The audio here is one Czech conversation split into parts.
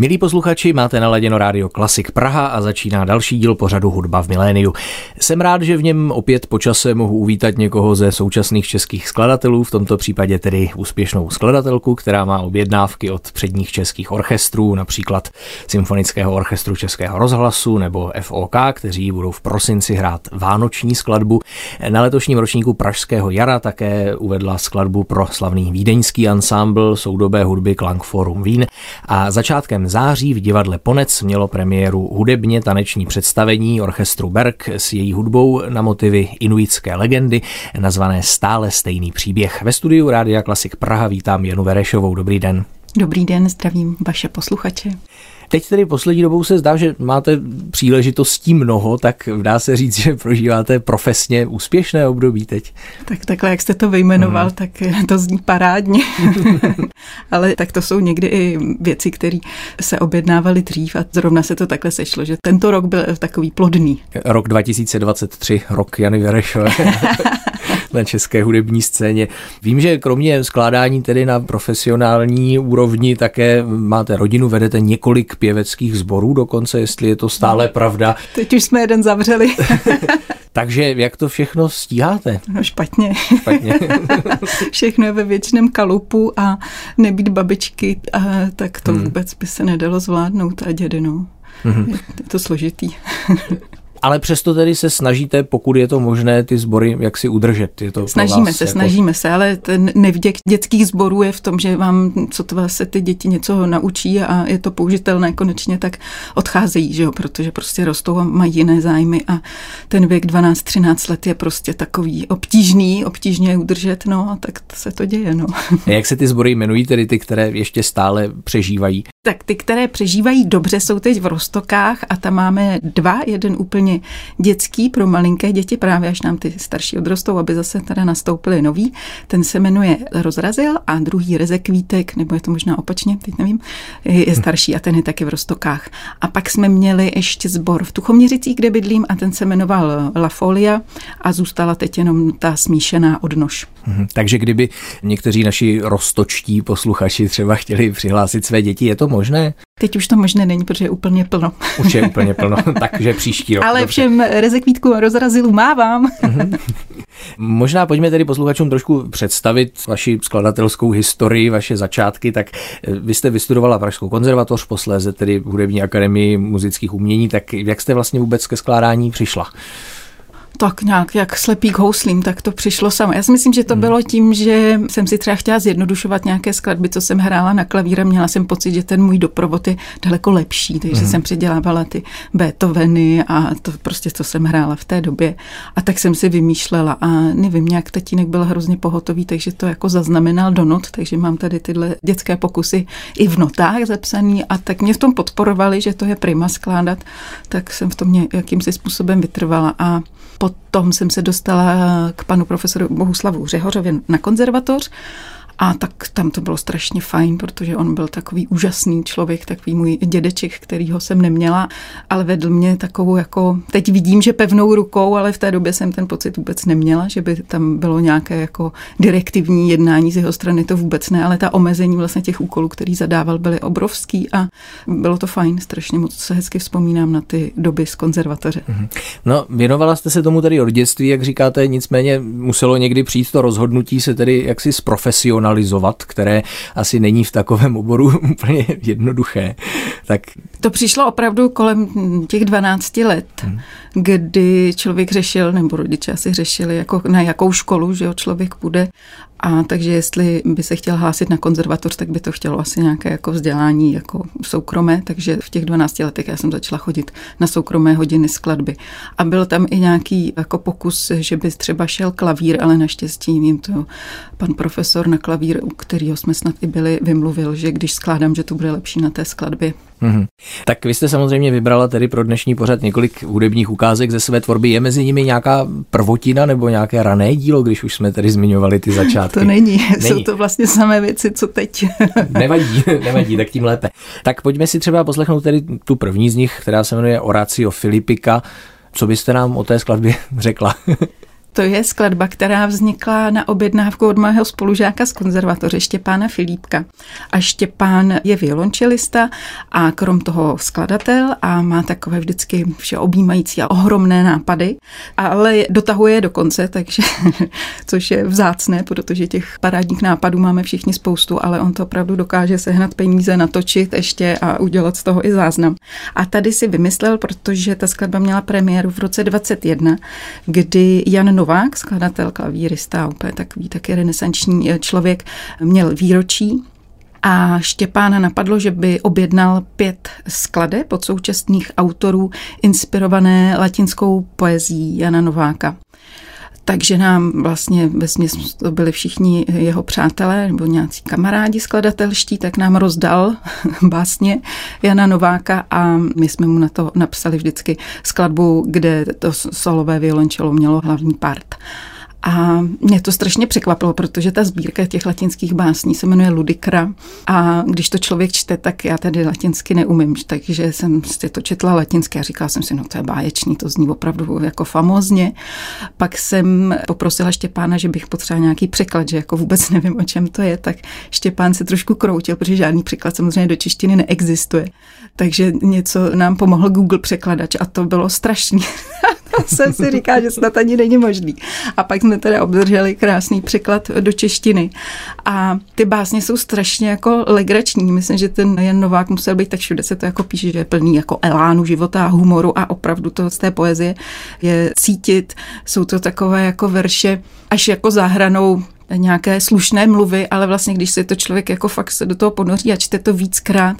Milí posluchači, máte naladěno rádio Klasik Praha a začíná další díl pořadu Hudba v miléniu. Jsem rád, že v něm opět počase mohu uvítat někoho ze současných českých skladatelů, v tomto případě tedy úspěšnou skladatelku, která má objednávky od předních českých orchestrů, například Symfonického orchestru Českého rozhlasu nebo FOK, kteří budou v prosinci hrát vánoční skladbu. Na letošním ročníku Pražského jara také uvedla skladbu pro slavný vídeňský ansámbl soudobé hudby Klangforum Vín a začátkem září v divadle Ponec mělo premiéru hudebně taneční představení orchestru Berg s její hudbou na motivy inuitské legendy, nazvané Stále stejný příběh. Ve studiu Rádia Klasik Praha vítám Janu Verešovou. Dobrý den. Dobrý den, zdravím vaše posluchače. Teď tedy poslední dobou se zdá, že máte příležitostí mnoho, tak dá se říct, že prožíváte profesně úspěšné období teď. Tak takhle, jak jste to vyjmenoval, hmm. tak to zní parádně. Ale tak to jsou někdy i věci, které se objednávaly dřív a zrovna se to takhle sešlo, že tento rok byl takový plodný. Rok 2023, rok Jany Verešové. na české hudební scéně. Vím, že kromě skládání tedy na profesionální úrovni také máte rodinu, vedete několik pěveckých sborů dokonce, jestli je to stále pravda. Teď už jsme jeden zavřeli. Takže jak to všechno stíháte? No špatně. špatně. všechno je ve většiném kalupu a nebýt babičky, a, tak to hmm. vůbec by se nedalo zvládnout a dědy, no. Mm-hmm. Je, je to složitý. Ale přesto tedy se snažíte, pokud je to možné, ty sbory jak si udržet. Je to snažíme se, jako... snažíme se, ale ten nevděk dětských sborů je v tom, že vám, co to se ty děti něco naučí a je to použitelné konečně, tak odcházejí, že jo, protože prostě rostou a mají jiné zájmy a ten věk 12-13 let je prostě takový obtížný, obtížně udržet, no a tak se to děje, no. A jak se ty sbory jmenují, tedy ty, které ještě stále přežívají? Tak ty, které přežívají dobře, jsou teď v Rostokách a tam máme dva, jeden úplně úplně dětský pro malinké děti, právě až nám ty starší odrostou, aby zase teda nastoupili nový. Ten se jmenuje Rozrazil a druhý Rezekvítek, nebo je to možná opačně, teď nevím, je starší a ten je taky v Rostokách. A pak jsme měli ještě zbor v Tuchoměřicích, kde bydlím a ten se jmenoval La Folia a zůstala teď jenom ta smíšená odnož. Mhm, takže kdyby někteří naši rostočtí posluchači třeba chtěli přihlásit své děti, je to možné? Teď už to možné není, protože je úplně plno. Už je úplně plno, takže příští rok. Ale dobře. všem rezekvítku a rozrazilů mávám. Mhm. Možná pojďme tedy posluchačům trošku představit vaši skladatelskou historii, vaše začátky. Tak eh, vy jste vystudovala Pražskou konzervatoř, posléze tedy Hudební akademii muzických umění, tak jak jste vlastně vůbec ke skládání přišla? Tak nějak jak slepý k houslím, tak to přišlo samo. Já si myslím, že to hmm. bylo tím, že jsem si třeba chtěla zjednodušovat nějaké skladby, co jsem hrála na klavír a měla jsem pocit, že ten můj doprovod je daleko lepší, takže hmm. jsem předělávala ty Beethoveny a to prostě, co jsem hrála v té době. A tak jsem si vymýšlela a nevím, nějak tatínek byl hrozně pohotový, takže to jako zaznamenal do not, takže mám tady tyhle dětské pokusy i v notách zapsaný a tak mě v tom podporovali, že to je prima skládat, tak jsem v tom jakýmsi způsobem vytrvala a Potom jsem se dostala k panu profesoru Bohuslavu Řehořovi na konzervatoř a tak tam to bylo strašně fajn, protože on byl takový úžasný člověk, takový můj dědeček, kterýho jsem neměla, ale vedl mě takovou jako, teď vidím, že pevnou rukou, ale v té době jsem ten pocit vůbec neměla, že by tam bylo nějaké jako direktivní jednání z jeho strany, to vůbec ne, ale ta omezení vlastně těch úkolů, který zadával, byly obrovský a bylo to fajn, strašně moc se hezky vzpomínám na ty doby z konzervatoře. Mhm. No, věnovala jste se tomu tedy od dětství, jak říkáte, nicméně muselo někdy přijít to rozhodnutí se tedy jaksi zprofesionalizovat analyzovat, které asi není v takovém oboru úplně jednoduché. Tak... To přišlo opravdu kolem těch 12 let, hmm. kdy člověk řešil, nebo rodiče asi řešili, jako na jakou školu že jo, člověk bude a takže jestli by se chtěl hlásit na konzervatoř, tak by to chtělo asi nějaké jako vzdělání jako soukromé, takže v těch 12 letech já jsem začala chodit na soukromé hodiny skladby. A byl tam i nějaký jako pokus, že by třeba šel klavír, ale naštěstí jim to pan profesor na klavír, u kterého jsme snad i byli, vymluvil, že když skládám, že to bude lepší na té skladbě. Mm-hmm. Tak vy jste samozřejmě vybrala tedy pro dnešní pořad několik hudebních ukázek ze své tvorby. Je mezi nimi nějaká prvotina nebo nějaké rané dílo, když už jsme tedy zmiňovali ty začátky? To není, není. jsou to vlastně samé věci, co teď. nevadí, nevadí, tak tím lépe. Tak pojďme si třeba poslechnout tedy tu první z nich, která se jmenuje Horacio Filipika. Co byste nám o té skladbě řekla? To je skladba, která vznikla na objednávku od mého spolužáka z konzervatoře Štěpána Filipka. A Štěpán je violončelista a krom toho skladatel a má takové vždycky vše objímající a ohromné nápady, ale dotahuje do konce, takže, což je vzácné, protože těch parádních nápadů máme všichni spoustu, ale on to opravdu dokáže sehnat peníze, natočit ještě a udělat z toho i záznam. A tady si vymyslel, protože ta skladba měla premiéru v roce 21, kdy Jan Novák, skladatel, klavírista, úplně takový taky renesanční eh, člověk, měl výročí a Štěpána napadlo, že by objednal pět skladeb od současných autorů inspirované latinskou poezí Jana Nováka. Takže nám vlastně ve to byli všichni jeho přátelé nebo nějací kamarádi skladatelští, tak nám rozdal básně Jana Nováka a my jsme mu na to napsali vždycky skladbu, kde to solové violončelo mělo hlavní part. A mě to strašně překvapilo, protože ta sbírka těch latinských básní se jmenuje Ludikra a když to člověk čte, tak já tady latinsky neumím, takže jsem si to četla latinsky a říkala jsem si, no to je báječný, to zní opravdu jako famózně. Pak jsem poprosila Štěpána, že bych potřebovala nějaký překlad, že jako vůbec nevím, o čem to je, tak Štěpán se trošku kroutil, protože žádný překlad samozřejmě do češtiny neexistuje. Takže něco nám pomohl Google překladač a to bylo strašný. jsem si říká, že snad ani není možný. A pak jsme teda obdrželi krásný překlad do češtiny. A ty básně jsou strašně jako legrační. Myslím, že ten Jan Novák musel být tak všude se to jako píše, že je plný jako elánu života a humoru a opravdu to z té poezie je cítit. Jsou to takové jako verše až jako záhranou nějaké slušné mluvy, ale vlastně když se to člověk jako fakt se do toho ponoří a čte to víckrát,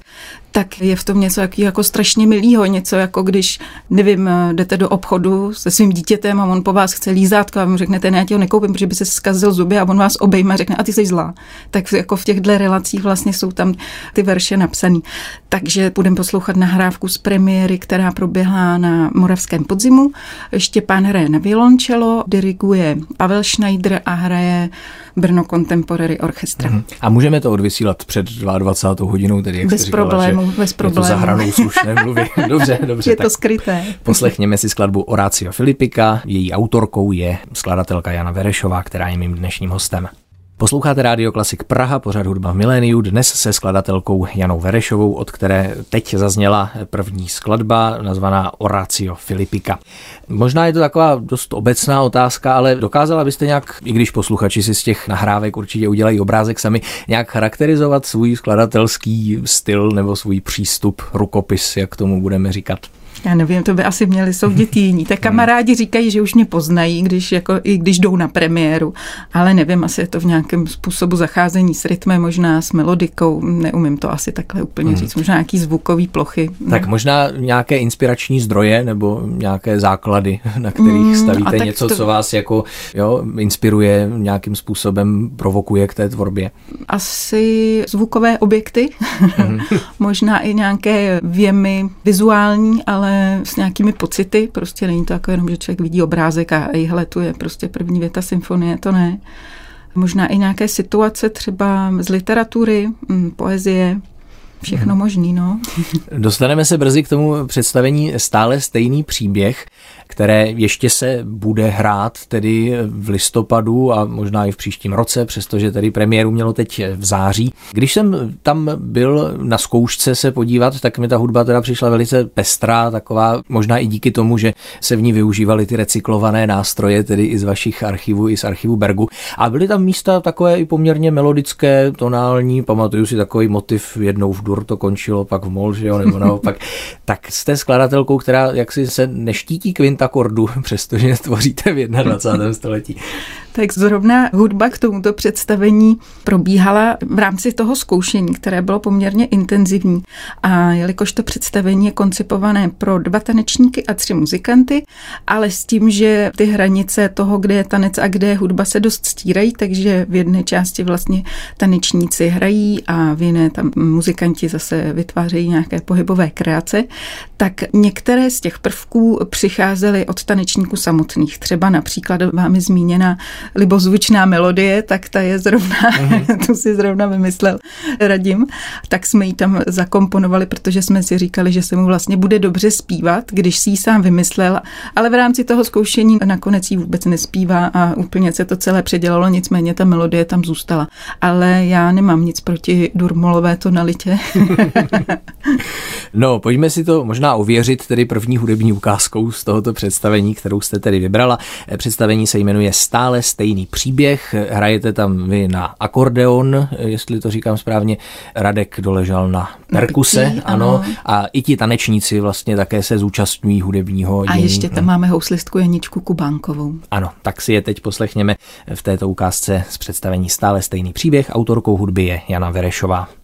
tak je v tom něco jaký jako strašně milýho, něco jako když, nevím, jdete do obchodu se svým dítětem a on po vás chce lízátko a vy mu řeknete, ne, já ti ho nekoupím, protože by se zkazil zuby a on vás obejme a řekne, a ty jsi zlá. Tak jako v těchto relacích vlastně jsou tam ty verše napsané. Takže budeme poslouchat nahrávku z premiéry, která proběhla na Moravském podzimu. Štěpán hraje na violončelo, diriguje Pavel Schneider a hraje Brno Contemporary Orchestra. Mm-hmm. A můžeme to odvysílat před 22. hodinou, tedy jak bez jste problému, bez problému. Je to za hranou slušné mluvy. dobře, dobře. Je to skryté. Poslechněme si skladbu Horácio Filipika. Její autorkou je skladatelka Jana Verešová, která je mým dnešním hostem. Posloucháte Rádio Klasik Praha, pořad hudba v miléniu, dnes se skladatelkou Janou Verešovou, od které teď zazněla první skladba nazvaná Horacio Filipika. Možná je to taková dost obecná otázka, ale dokázala byste nějak, i když posluchači si z těch nahrávek určitě udělají obrázek sami, nějak charakterizovat svůj skladatelský styl nebo svůj přístup, rukopis, jak tomu budeme říkat? Já nevím, to by asi měli soudit jiní. Tak kamarádi říkají, že už mě poznají, když, jako, i když jdou na premiéru, ale nevím, asi je to v nějakém způsobu zacházení s rytmem, možná s melodikou, neumím to asi takhle úplně hmm. říct, možná nějaký zvukový plochy. Tak možná nějaké inspirační zdroje nebo nějaké základy, na kterých hmm, stavíte něco, to... co vás jako jo, inspiruje, nějakým způsobem provokuje k té tvorbě? Asi zvukové objekty, hmm. možná i nějaké věmy vizuální, ale ale s nějakými pocity, prostě není to jako jenom, že člověk vidí obrázek a hle, tu je prostě první věta symfonie, to ne. Možná i nějaké situace třeba z literatury, mm, poezie, Všechno možný, no. Dostaneme se brzy k tomu představení stále stejný příběh které ještě se bude hrát tedy v listopadu a možná i v příštím roce, přestože tedy premiéru mělo teď v září. Když jsem tam byl na zkoušce se podívat, tak mi ta hudba teda přišla velice pestrá, taková možná i díky tomu, že se v ní využívaly ty recyklované nástroje, tedy i z vašich archivů, i z archivu Bergu. A byly tam místa takové i poměrně melodické, tonální, pamatuju si takový motiv, jednou v dur to končilo, pak v mol, že jo, nebo naopak. tak jste skladatelkou, která jaksi se neštítí kvint pentakordu, přestože tvoříte v 21. století. Tak zrovna hudba k tomuto představení probíhala v rámci toho zkoušení, které bylo poměrně intenzivní. A jelikož to představení je koncipované pro dva tanečníky a tři muzikanty, ale s tím, že ty hranice toho, kde je tanec a kde je hudba, se dost stírají, takže v jedné části vlastně tanečníci hrají a v jiné tam muzikanti zase vytvářejí nějaké pohybové kreace, tak některé z těch prvků přicházely od tanečníků samotných. Třeba například vámi zmíněna libozvučná melodie, tak ta je zrovna, mm-hmm. tu si zrovna vymyslel Radim, tak jsme ji tam zakomponovali, protože jsme si říkali, že se mu vlastně bude dobře zpívat, když si ji sám vymyslel, ale v rámci toho zkoušení nakonec ji vůbec nespívá a úplně se to celé předělalo, nicméně ta melodie tam zůstala. Ale já nemám nic proti durmolové tonalitě. no, pojďme si to možná ověřit tedy první hudební ukázkou z tohoto představení, kterou jste tedy vybrala. Představení se jmenuje Stále stejný příběh. Hrajete tam vy na akordeon, jestli to říkám správně. Radek doležal na perkuse, ano. ano. A i ti tanečníci vlastně také se zúčastňují hudebního dění. A ještě tam máme houslistku Janičku Kubánkovou. Ano, tak si je teď poslechněme v této ukázce z představení Stále stejný příběh. Autorkou hudby je Jana Verešová.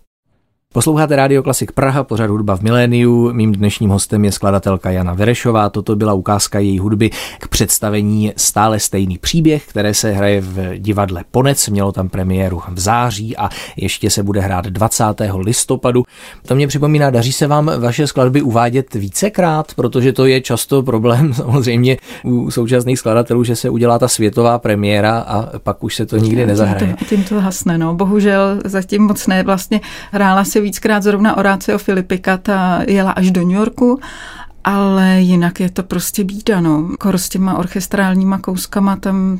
Posloucháte Radio Klasik Praha, pořad hudba v miléniu. Mým dnešním hostem je skladatelka Jana Verešová. Toto byla ukázka její hudby k představení Stále stejný příběh, které se hraje v divadle Ponec. Mělo tam premiéru v září a ještě se bude hrát 20. listopadu. To mě připomíná, daří se vám vaše skladby uvádět vícekrát, protože to je často problém samozřejmě u současných skladatelů, že se udělá ta světová premiéra a pak už se to nikdy nezahraje. Tím to, tím to hasne, no. Bohužel zatím moc ne. Vlastně hrála si víckrát zrovna Orácio Filipika, ta jela až do New Yorku, ale jinak je to prostě bída, no. Kor s těma orchestrálníma kouskama tam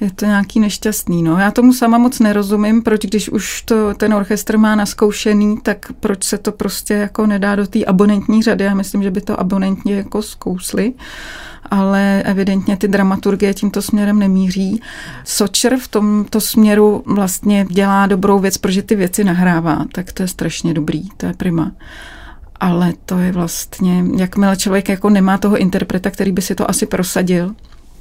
je to nějaký nešťastný. No. Já tomu sama moc nerozumím, proč když už to ten orchestr má naskoušený, tak proč se to prostě jako nedá do té abonentní řady. Já myslím, že by to abonentně jako zkousli ale evidentně ty dramaturgie tímto směrem nemíří. Sočer v tomto směru vlastně dělá dobrou věc, protože ty věci nahrává, tak to je strašně dobrý, to je prima ale to je vlastně, jakmile člověk jako nemá toho interpreta, který by si to asi prosadil,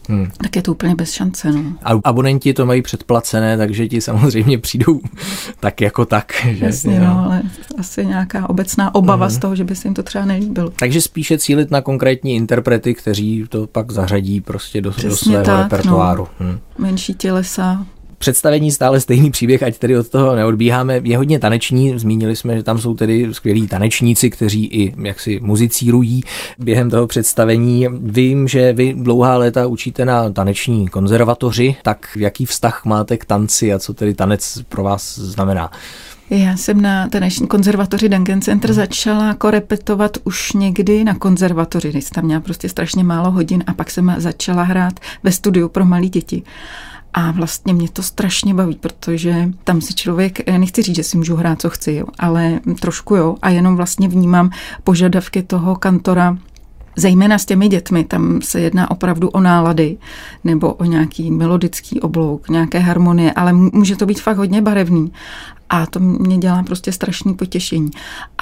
Hmm. Tak je to úplně bez šance. No. A abonenti to mají předplacené, takže ti samozřejmě přijdou tak jako tak. Že? Jasně, no, ale asi nějaká obecná obava hmm. z toho, že by se jim to třeba nelíbilo. Takže spíše cílit na konkrétní interprety, kteří to pak zařadí prostě do, do svého tak, repertoáru. No. Hmm. Menší tělesa, Představení stále stejný příběh, ať tedy od toho neodbíháme, je hodně taneční. Zmínili jsme, že tam jsou tedy skvělí tanečníci, kteří i jaksi muzicírují během toho představení. Vím, že vy dlouhá léta učíte na taneční konzervatoři, tak jaký vztah máte k tanci a co tedy tanec pro vás znamená? Já jsem na taneční konzervatoři Duncan Center začala korepetovat už někdy na konzervatoři, když tam měla prostě strašně málo hodin a pak jsem začala hrát ve studiu pro malé děti. A vlastně mě to strašně baví, protože tam si člověk, nechci říct, že si můžu hrát, co chci, jo, ale trošku jo, a jenom vlastně vnímám požadavky toho kantora, Zejména s těmi dětmi, tam se jedná opravdu o nálady nebo o nějaký melodický oblouk, nějaké harmonie, ale může to být fakt hodně barevný. A to mě dělá prostě strašný potěšení.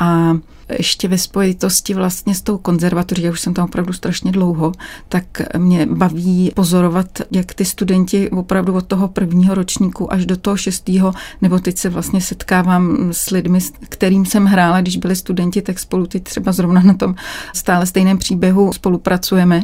A ještě ve spojitosti vlastně s tou konzervatoří, já už jsem tam opravdu strašně dlouho, tak mě baví pozorovat, jak ty studenti opravdu od toho prvního ročníku až do toho šestého, nebo teď se vlastně setkávám s lidmi, s kterým jsem hrála, když byli studenti, tak spolu teď třeba zrovna na tom stále stejném příběhu spolupracujeme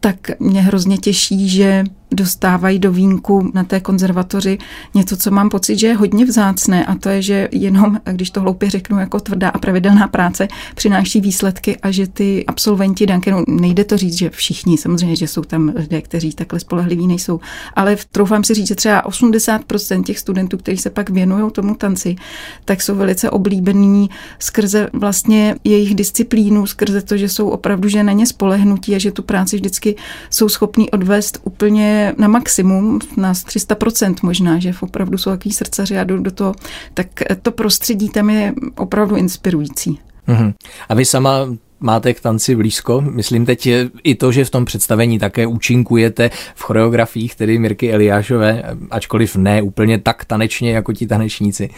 tak mě hrozně těší, že dostávají do vínku na té konzervatoři něco, co mám pocit, že je hodně vzácné a to je, že jenom, když to hloupě řeknu, jako tvrdá a pravidelná práce přináší výsledky a že ty absolventi Duncanu, nejde to říct, že všichni, samozřejmě, že jsou tam lidé, kteří takhle spolehliví nejsou, ale troufám si říct, že třeba 80% těch studentů, kteří se pak věnují tomu tanci, tak jsou velice oblíbení skrze vlastně jejich disciplínu, skrze to, že jsou opravdu, že na ně spolehnutí a že tu práci vždycky jsou schopní odvést na maximum, na 300% možná, že opravdu jsou takový srdcaři a jdou do toho, tak to prostředí tam je opravdu inspirující. Mm-hmm. A vy sama máte k tanci blízko. Myslím teď i to, že v tom představení také účinkujete v choreografiích, tedy Mirky Eliášové, ačkoliv ne úplně tak tanečně jako ti tanečníci.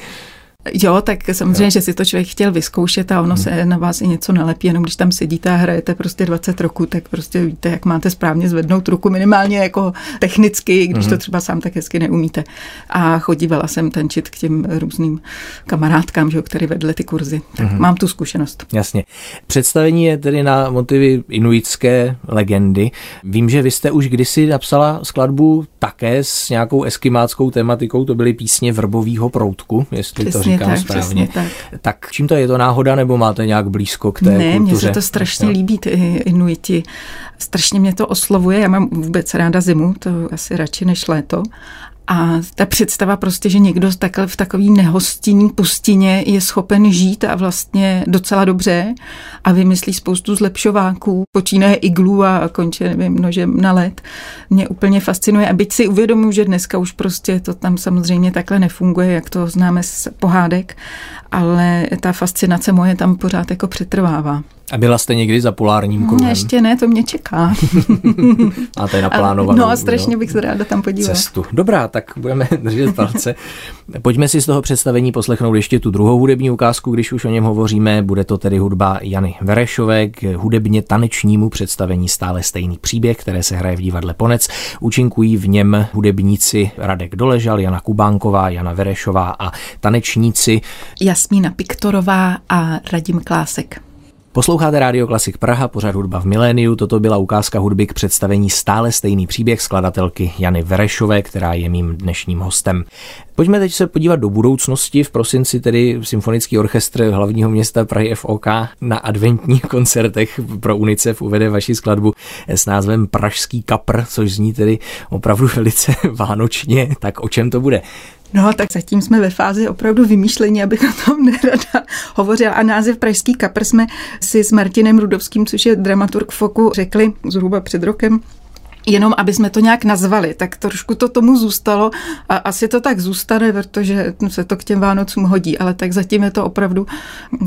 Jo, tak samozřejmě, jo. že si to člověk chtěl vyzkoušet a ono hmm. se na vás i něco nalepí, jenom když tam sedíte a hrajete prostě 20 roku, tak prostě víte, jak máte správně zvednout ruku, minimálně jako technicky, když hmm. to třeba sám tak hezky neumíte. A chodívala jsem tančit k těm různým kamarádkám, že, který vedli ty kurzy. Tak hmm. mám tu zkušenost. Jasně. Představení je tedy na motivy inuitské legendy. Vím, že vy jste už kdysi napsala skladbu také s nějakou eskimáckou tematikou, to byly písně Vrbovýho proutku, jestli Přesně to říkám tak, správně. tak. tak čím to je to náhoda, nebo máte nějak blízko k té ne, kultuře? mně se to strašně no. líbí, ty Inuiti. Strašně mě to oslovuje, já mám vůbec ráda zimu, to asi radši než léto. A ta představa prostě, že někdo takhle v takový nehostinní pustině je schopen žít a vlastně docela dobře a vymyslí spoustu zlepšováků, počínaje iglu a konče, nevím, nožem na led, mě úplně fascinuje. A byť si uvědomuji, že dneska už prostě to tam samozřejmě takhle nefunguje, jak to známe z pohádek, ale ta fascinace moje tam pořád jako přetrvává. A byla jste někdy za polárním kruhem? Ne, ještě ne, to mě čeká. Máte naplánovanou. No a strašně jo? bych se ráda tam podívala. Cestu. Dobrá, tak budeme držet palce. Pojďme si z toho představení poslechnout ještě tu druhou hudební ukázku, když už o něm hovoříme. Bude to tedy hudba Jany Verešové k hudebně tanečnímu představení stále stejný příběh, které se hraje v divadle Ponec. Účinkují v něm hudebníci Radek Doležal, Jana Kubánková, Jana Verešová a tanečníci Jasmína Piktorová a Radim Klásek. Posloucháte Rádio Klasik Praha, pořád hudba v miléniu. Toto byla ukázka hudby k představení stále stejný příběh skladatelky Jany Verešové, která je mým dnešním hostem. Pojďme teď se podívat do budoucnosti. V prosinci tedy Symfonický orchestr hlavního města Prahy FOK na adventních koncertech pro UNICEF uvede vaši skladbu s názvem Pražský kapr, což zní tedy opravdu velice vánočně. Tak o čem to bude? No, tak zatím jsme ve fázi opravdu vymýšlení, abych o tom nerada hovořila. A název Pražský kapr jsme si s Martinem Rudovským, což je dramaturg Foku, řekli zhruba před rokem, jenom aby jsme to nějak nazvali, tak trošku to tomu zůstalo a asi to tak zůstane, protože se to k těm Vánocům hodí, ale tak zatím je to opravdu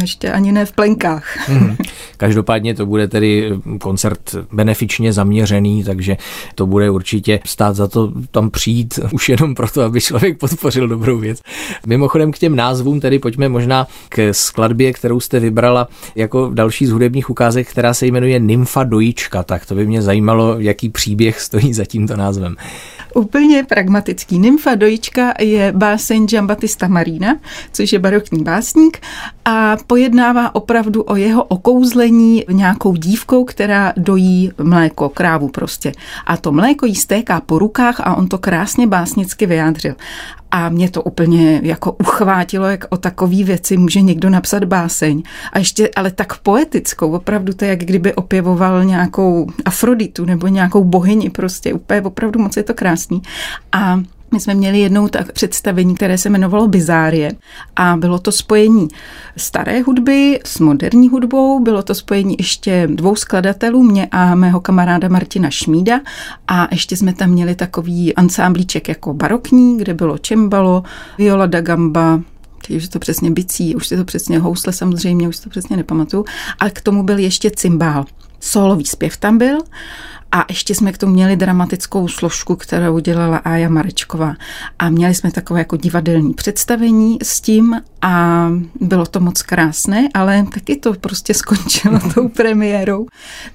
ještě ani ne v plenkách. Hmm. Každopádně to bude tedy koncert benefičně zaměřený, takže to bude určitě stát za to tam přijít už jenom proto, aby člověk podpořil dobrou věc. Mimochodem k těm názvům tedy pojďme možná k skladbě, kterou jste vybrala jako další z hudebních ukázek, která se jmenuje Nymfa Dojička, tak to by mě zajímalo, jaký příběh příběh stojí za tímto názvem? Úplně pragmatický. Nymfa dojička je báseň Giambattista Marina, což je barokní básník a pojednává opravdu o jeho okouzlení nějakou dívkou, která dojí mléko, krávu prostě. A to mléko jí stéká po rukách a on to krásně básnicky vyjádřil. A mě to úplně jako uchvátilo, jak o takové věci může někdo napsat báseň. A ještě ale tak poetickou, opravdu to je, jak kdyby opěvoval nějakou Afroditu nebo nějakou bohyni prostě, úplně opravdu moc je to krásný. A my jsme měli jednou tak představení, které se jmenovalo Bizárie. A bylo to spojení staré hudby s moderní hudbou, bylo to spojení ještě dvou skladatelů, mě a mého kamaráda Martina Šmída. A ještě jsme tam měli takový ansámblíček jako barokní, kde bylo čembalo, viola da gamba, už to přesně bicí, už si to přesně housle samozřejmě, už to přesně nepamatuju, ale k tomu byl ještě cymbál. Solový zpěv tam byl a ještě jsme k tomu měli dramatickou složku, kterou dělala Ája Marečková. A měli jsme takové jako divadelní představení s tím a bylo to moc krásné, ale taky to prostě skončilo tou premiérou.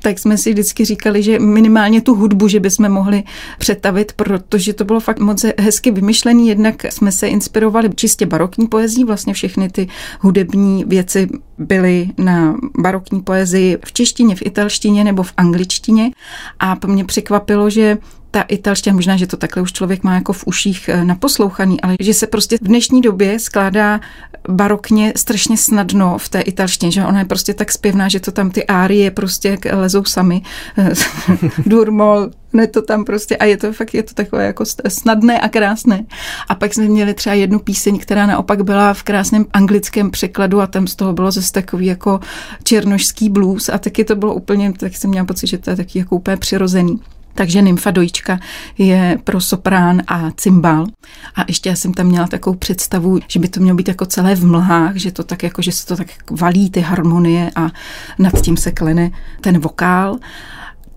Tak jsme si vždycky říkali, že minimálně tu hudbu, že bychom mohli přetavit, protože to bylo fakt moc hezky vymyšlený. Jednak jsme se inspirovali čistě barokní poezí, vlastně všechny ty hudební věci byly na barokní poezii v češtině, v italštině nebo v angličtině. A mě překvapilo, že ta italština, možná, že to takhle už člověk má jako v uších eh, naposlouchaný, ale že se prostě v dnešní době skládá barokně strašně snadno v té italštině, že ona je prostě tak zpěvná, že to tam ty árie prostě lezou sami. Durmol, ne to tam prostě a je to fakt, je to takové jako snadné a krásné. A pak jsme měli třeba jednu píseň, která naopak byla v krásném anglickém překladu a tam z toho bylo zase takový jako černošský blues a taky to bylo úplně, tak jsem měla pocit, že to je taky jako úplně přirozený. Takže nymfa dojčka je pro soprán a cymbal. A ještě já jsem tam měla takovou představu, že by to mělo být jako celé v mlhách, že to tak jako, že se to tak valí ty harmonie a nad tím se klene ten vokál.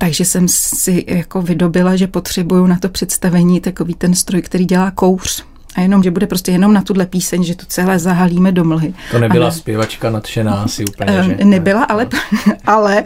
Takže jsem si jako vydobila, že potřebuju na to představení takový ten stroj, který dělá kouř. A jenom, že bude prostě jenom na tuhle píseň, že to celé zahalíme do mlhy. To nebyla ne... zpěvačka nadšená asi úplně, že? Nebyla, ale, no. ale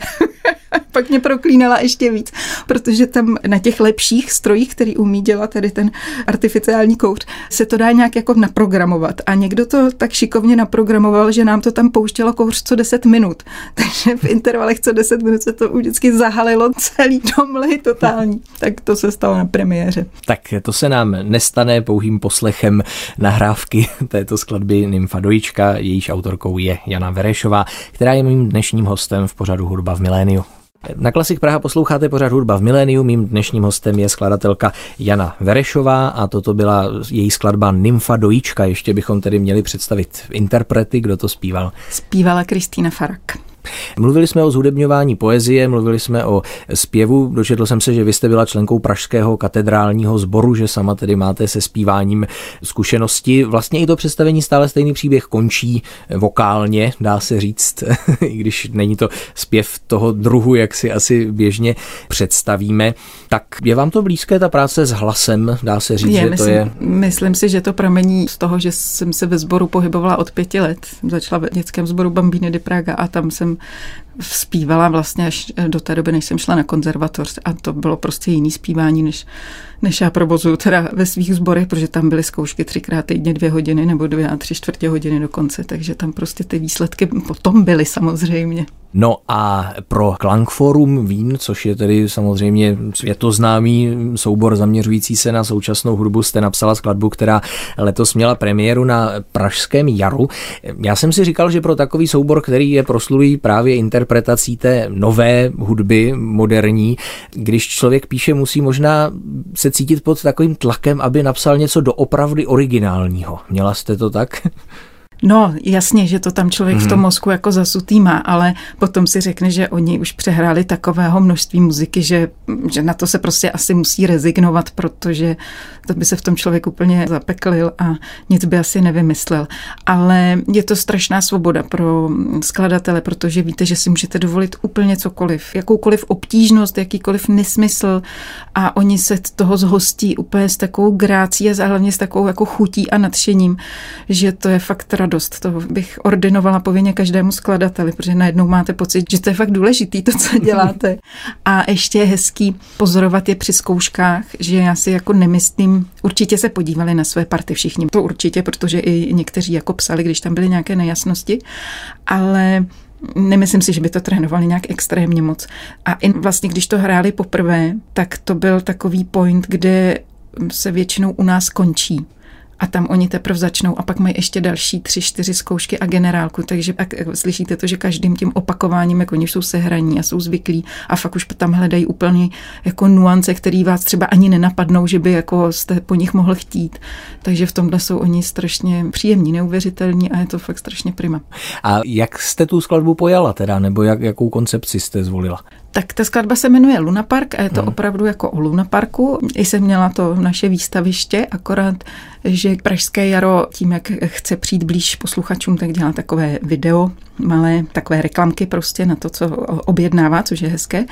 pak mě proklínala ještě víc, protože tam na těch lepších strojích, který umí dělat tady ten artificiální kouř, se to dá nějak jako naprogramovat. A někdo to tak šikovně naprogramoval, že nám to tam pouštělo kouř co 10 minut. Takže v intervalech co 10 minut se to vždycky zahalilo celý domlej totální. Tak to se stalo na premiéře. Tak to se nám nestane pouhým poslechem nahrávky této skladby Nymfa Dojička, jejíž autorkou je Jana Verešová, která je mým dnešním hostem v pořadu Hudba v miléniu. Na Klasik Praha posloucháte pořád hudba v miléniu. Mým dnešním hostem je skladatelka Jana Verešová a toto byla její skladba Nymfa Dojíčka. Ještě bychom tedy měli představit interprety, kdo to zpíval. Zpívala Kristýna Farak. Mluvili jsme o zhudebňování poezie, mluvili jsme o zpěvu. Dočetl jsem se, že vy jste byla členkou Pražského katedrálního sboru, že sama tedy máte se zpíváním zkušenosti. Vlastně i to představení stále stejný příběh končí vokálně, dá se říct, i když není to zpěv toho druhu, jak si asi běžně představíme. Tak je vám to blízké ta práce s hlasem, dá se říct, je, že myslím, to je... Myslím si, že to pramení z toho, že jsem se ve sboru pohybovala od pěti let. Začala v dětském sboru Bambíny de Praga a tam jsem zpívala vlastně až do té doby, než jsem šla na konzervatoř a to bylo prostě jiný zpívání, než, než já provozuju teda ve svých sborech, protože tam byly zkoušky třikrát týdně dvě hodiny nebo dvě a tři čtvrtě hodiny dokonce, takže tam prostě ty výsledky potom byly samozřejmě. No a pro Klangforum Vín, což je tedy samozřejmě světoznámý soubor zaměřující se na současnou hudbu, jste napsala skladbu, která letos měla premiéru na Pražském jaru. Já jsem si říkal, že pro takový soubor, který je proslulý právě interpretací té nové hudby, moderní, když člověk píše, musí možná se cítit pod takovým tlakem, aby napsal něco doopravdy originálního. Měla jste to tak? No, jasně, že to tam člověk mm. v tom mhm. mozku jako zasutý má, ale potom si řekne, že oni už přehráli takového množství muziky, že, že na to se prostě asi musí rezignovat, protože to by se v tom člověk úplně zapeklil a nic by asi nevymyslel. Ale je to strašná svoboda pro skladatele, protože víte, že si můžete dovolit úplně cokoliv, jakoukoliv obtížnost, jakýkoliv nesmysl a oni se toho zhostí úplně s takovou grácí a hlavně s takovou jako chutí a nadšením, že to je fakt radost. To bych ordinovala povinně každému skladateli, protože najednou máte pocit, že to je fakt důležitý, to, co děláte. A ještě je hezký pozorovat je při zkouškách, že já si jako nemyslím, určitě se podívali na své party všichni, to určitě, protože i někteří jako psali, když tam byly nějaké nejasnosti, ale Nemyslím si, že by to trénovali nějak extrémně moc. A i vlastně, když to hráli poprvé, tak to byl takový point, kde se většinou u nás končí a tam oni teprve začnou a pak mají ještě další tři, čtyři zkoušky a generálku, takže eh, slyšíte to, že každým tím opakováním, jako oni jsou sehraní a jsou zvyklí a fakt už tam hledají úplně jako nuance, který vás třeba ani nenapadnou, že by jako jste po nich mohl chtít. Takže v tomhle jsou oni strašně příjemní, neuvěřitelní a je to fakt strašně prima. A jak jste tu skladbu pojala teda, nebo jak, jakou koncepci jste zvolila? Tak ta skladba se jmenuje Luna Park a je to hmm. opravdu jako o Luna Parku. I jsem měla to naše výstaviště, akorát, že Pražské jaro tím, jak chce přijít blíž posluchačům, tak dělá takové video malé takové reklamky prostě na to, co objednává, což je hezké.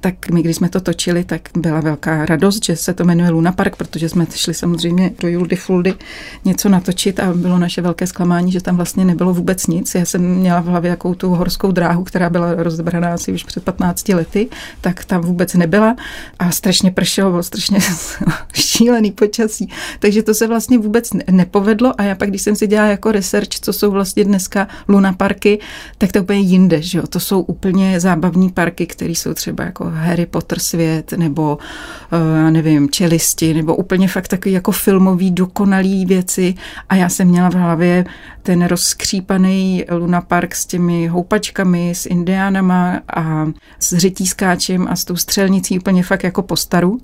Tak my, když jsme to točili, tak byla velká radost, že se to jmenuje Luna Park, protože jsme šli samozřejmě do Juldy Fuldy něco natočit a bylo naše velké zklamání, že tam vlastně nebylo vůbec nic. Já jsem měla v hlavě jakou tu horskou dráhu, která byla rozebraná asi už před 15 lety, tak tam vůbec nebyla a strašně pršelo, bylo strašně šílený počasí. Takže to se vlastně vůbec nepovedlo a já pak, když jsem si dělala jako research, co jsou vlastně dneska Luna Parky, tak to úplně jinde, že jo? To jsou úplně zábavní parky, které jsou třeba jako Harry Potter svět, nebo uh, nevím, čelisti, nebo úplně fakt takový jako filmový, dokonalý věci. A já jsem měla v hlavě ten rozkřípaný Luna Park s těmi houpačkami, s indiánama a s řetískáčem a s tou střelnicí úplně fakt jako postaru.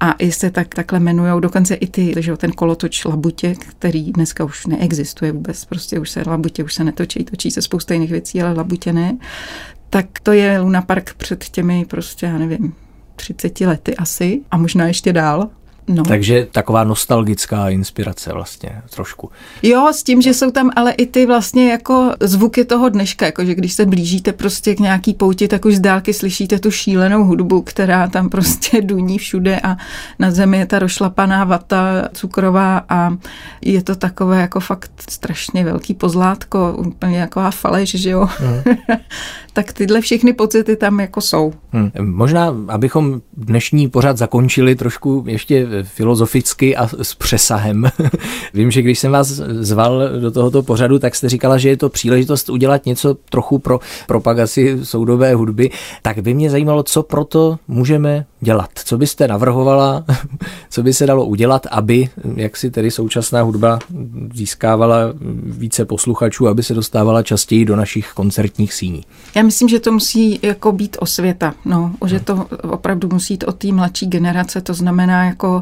A i se tak takhle jmenujou dokonce i ty, že jo, ten kolotoč Labutě, který dneska už neexistuje vůbec, prostě už se Labutě už se netočí, točí se spousta jiných věcí, ale Labutě ne. Tak to je Luna Park před těmi prostě, já nevím, 30 lety asi a možná ještě dál No. Takže taková nostalgická inspirace vlastně trošku. Jo, s tím, že jsou tam ale i ty vlastně jako zvuky toho dneška, jako že když se blížíte prostě k nějaký pouti, tak už z dálky slyšíte tu šílenou hudbu, která tam prostě duní všude a na zemi je ta rošlapaná vata cukrová a je to takové jako fakt strašně velký pozlátko, úplně jako faleš, že jo. Mm. tak tyhle všechny pocity tam jako jsou. Hmm. Možná, abychom dnešní pořad zakončili trošku ještě filozoficky a s přesahem. Vím, že když jsem vás zval do tohoto pořadu, tak jste říkala, že je to příležitost udělat něco trochu pro propagaci soudové hudby. Tak by mě zajímalo, co proto můžeme dělat. Co byste navrhovala, co by se dalo udělat, aby jak si tedy současná hudba získávala více posluchačů, aby se dostávala častěji do našich koncertních síní? Já myslím, že to musí jako být osvěta, no, že to opravdu musí jít od té mladší generace, to znamená jako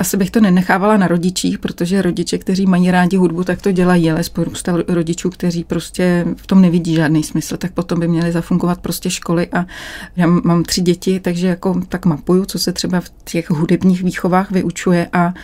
asi bych to nenechávala na rodičích, protože rodiče, kteří mají rádi hudbu, tak to dělají, ale spousta rodičů, kteří prostě v tom nevidí žádný smysl, tak potom by měly zafungovat prostě školy a já mám tři děti, takže jako tak mapuju, co se třeba v těch hudebních výchovách vyučuje a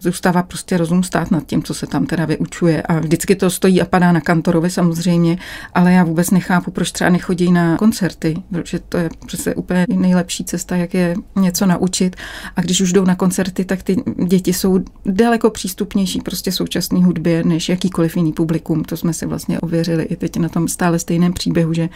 zůstává prostě rozum stát nad tím, co se tam teda vyučuje. A vždycky to stojí a padá na kantorovi samozřejmě, ale já vůbec nechápu, proč třeba nechodí na koncerty, protože to je přece úplně nejlepší cesta, jak je něco naučit. A když už jdou na koncerty, tak ty děti jsou daleko přístupnější prostě současné hudbě než jakýkoliv jiný publikum. To jsme si vlastně ověřili i teď na tom stále stejném příběhu, že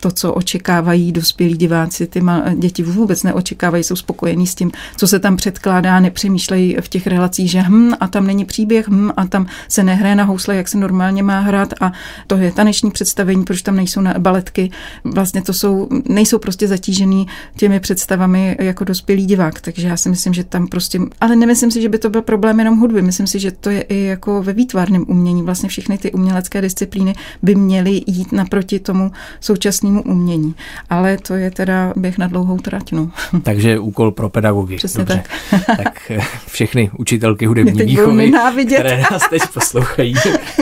to, co očekávají dospělí diváci, ty děti vůbec neočekávají, jsou spokojení s tím, co se tam předkládá, nepřemýšlejí v těch relacích, že hm, a tam není příběh, hm, a tam se nehraje na housle, jak se normálně má hrát a to je taneční představení, proč tam nejsou na baletky. Vlastně to jsou, nejsou prostě zatížený těmi představami jako dospělý divák, takže já si myslím, že tam prostě, ale nemyslím si, že by to byl problém jenom hudby, myslím si, že to je i jako ve výtvarném umění, vlastně všechny ty umělecké disciplíny by měly jít naproti tomu současnému umění. Ale to je teda běh na dlouhou trať. No. Takže úkol pro pedagogy. Přesně Dobře. tak. tak eh, všechny učitelky hudební výchovy, které nás teď poslouchají,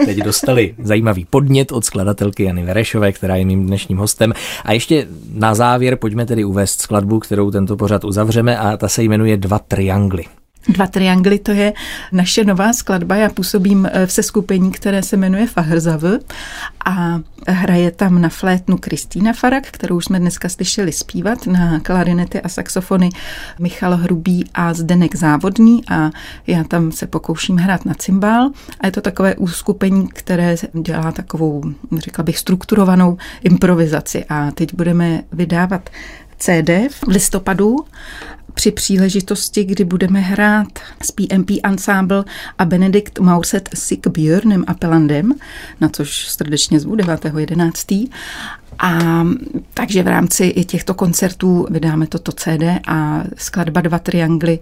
teď dostali zajímavý podnět od skladatelky Jany Verešové, která je mým dnešním hostem. A ještě na závěr pojďme tedy uvést skladbu, kterou tento pořad uzavřeme a ta se jmenuje Dva triangly. Dva triangly, to je naše nová skladba. Já působím eh, v seskupení, které se jmenuje Fahrzav a hraje tam na flétnu Kristýna Farak, kterou jsme dneska slyšeli zpívat, na klarinety a saxofony Michal Hrubý a Zdenek Závodní a já tam se pokouším hrát na cymbál a je to takové úskupení, které dělá takovou, řekla bych, strukturovanou improvizaci a teď budeme vydávat CD v listopadu při příležitosti, kdy budeme hrát s PMP Ensemble a Benedikt Mauset s Björnem Apelandem, na což srdečně zvu 9.11. A takže v rámci i těchto koncertů vydáme toto CD a skladba Dva triangly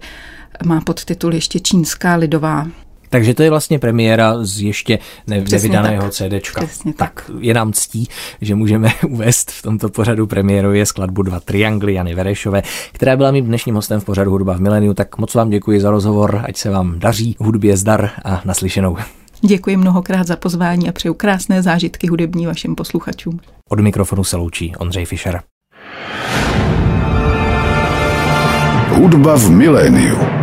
má podtitul ještě Čínská lidová takže to je vlastně premiéra z ještě ne, nevydaného CDčka. Přesně tak. tak je nám ctí, že můžeme uvést v tomto pořadu premiéru je skladbu Dva triangly Jany Verešové, která byla mým dnešním hostem v pořadu Hudba v mileniu. Tak moc vám děkuji za rozhovor, ať se vám daří, hudbě zdar a naslyšenou. Děkuji mnohokrát za pozvání a přeju krásné zážitky hudební vašim posluchačům. Od mikrofonu se loučí Ondřej Fischer. Hudba v miléniu.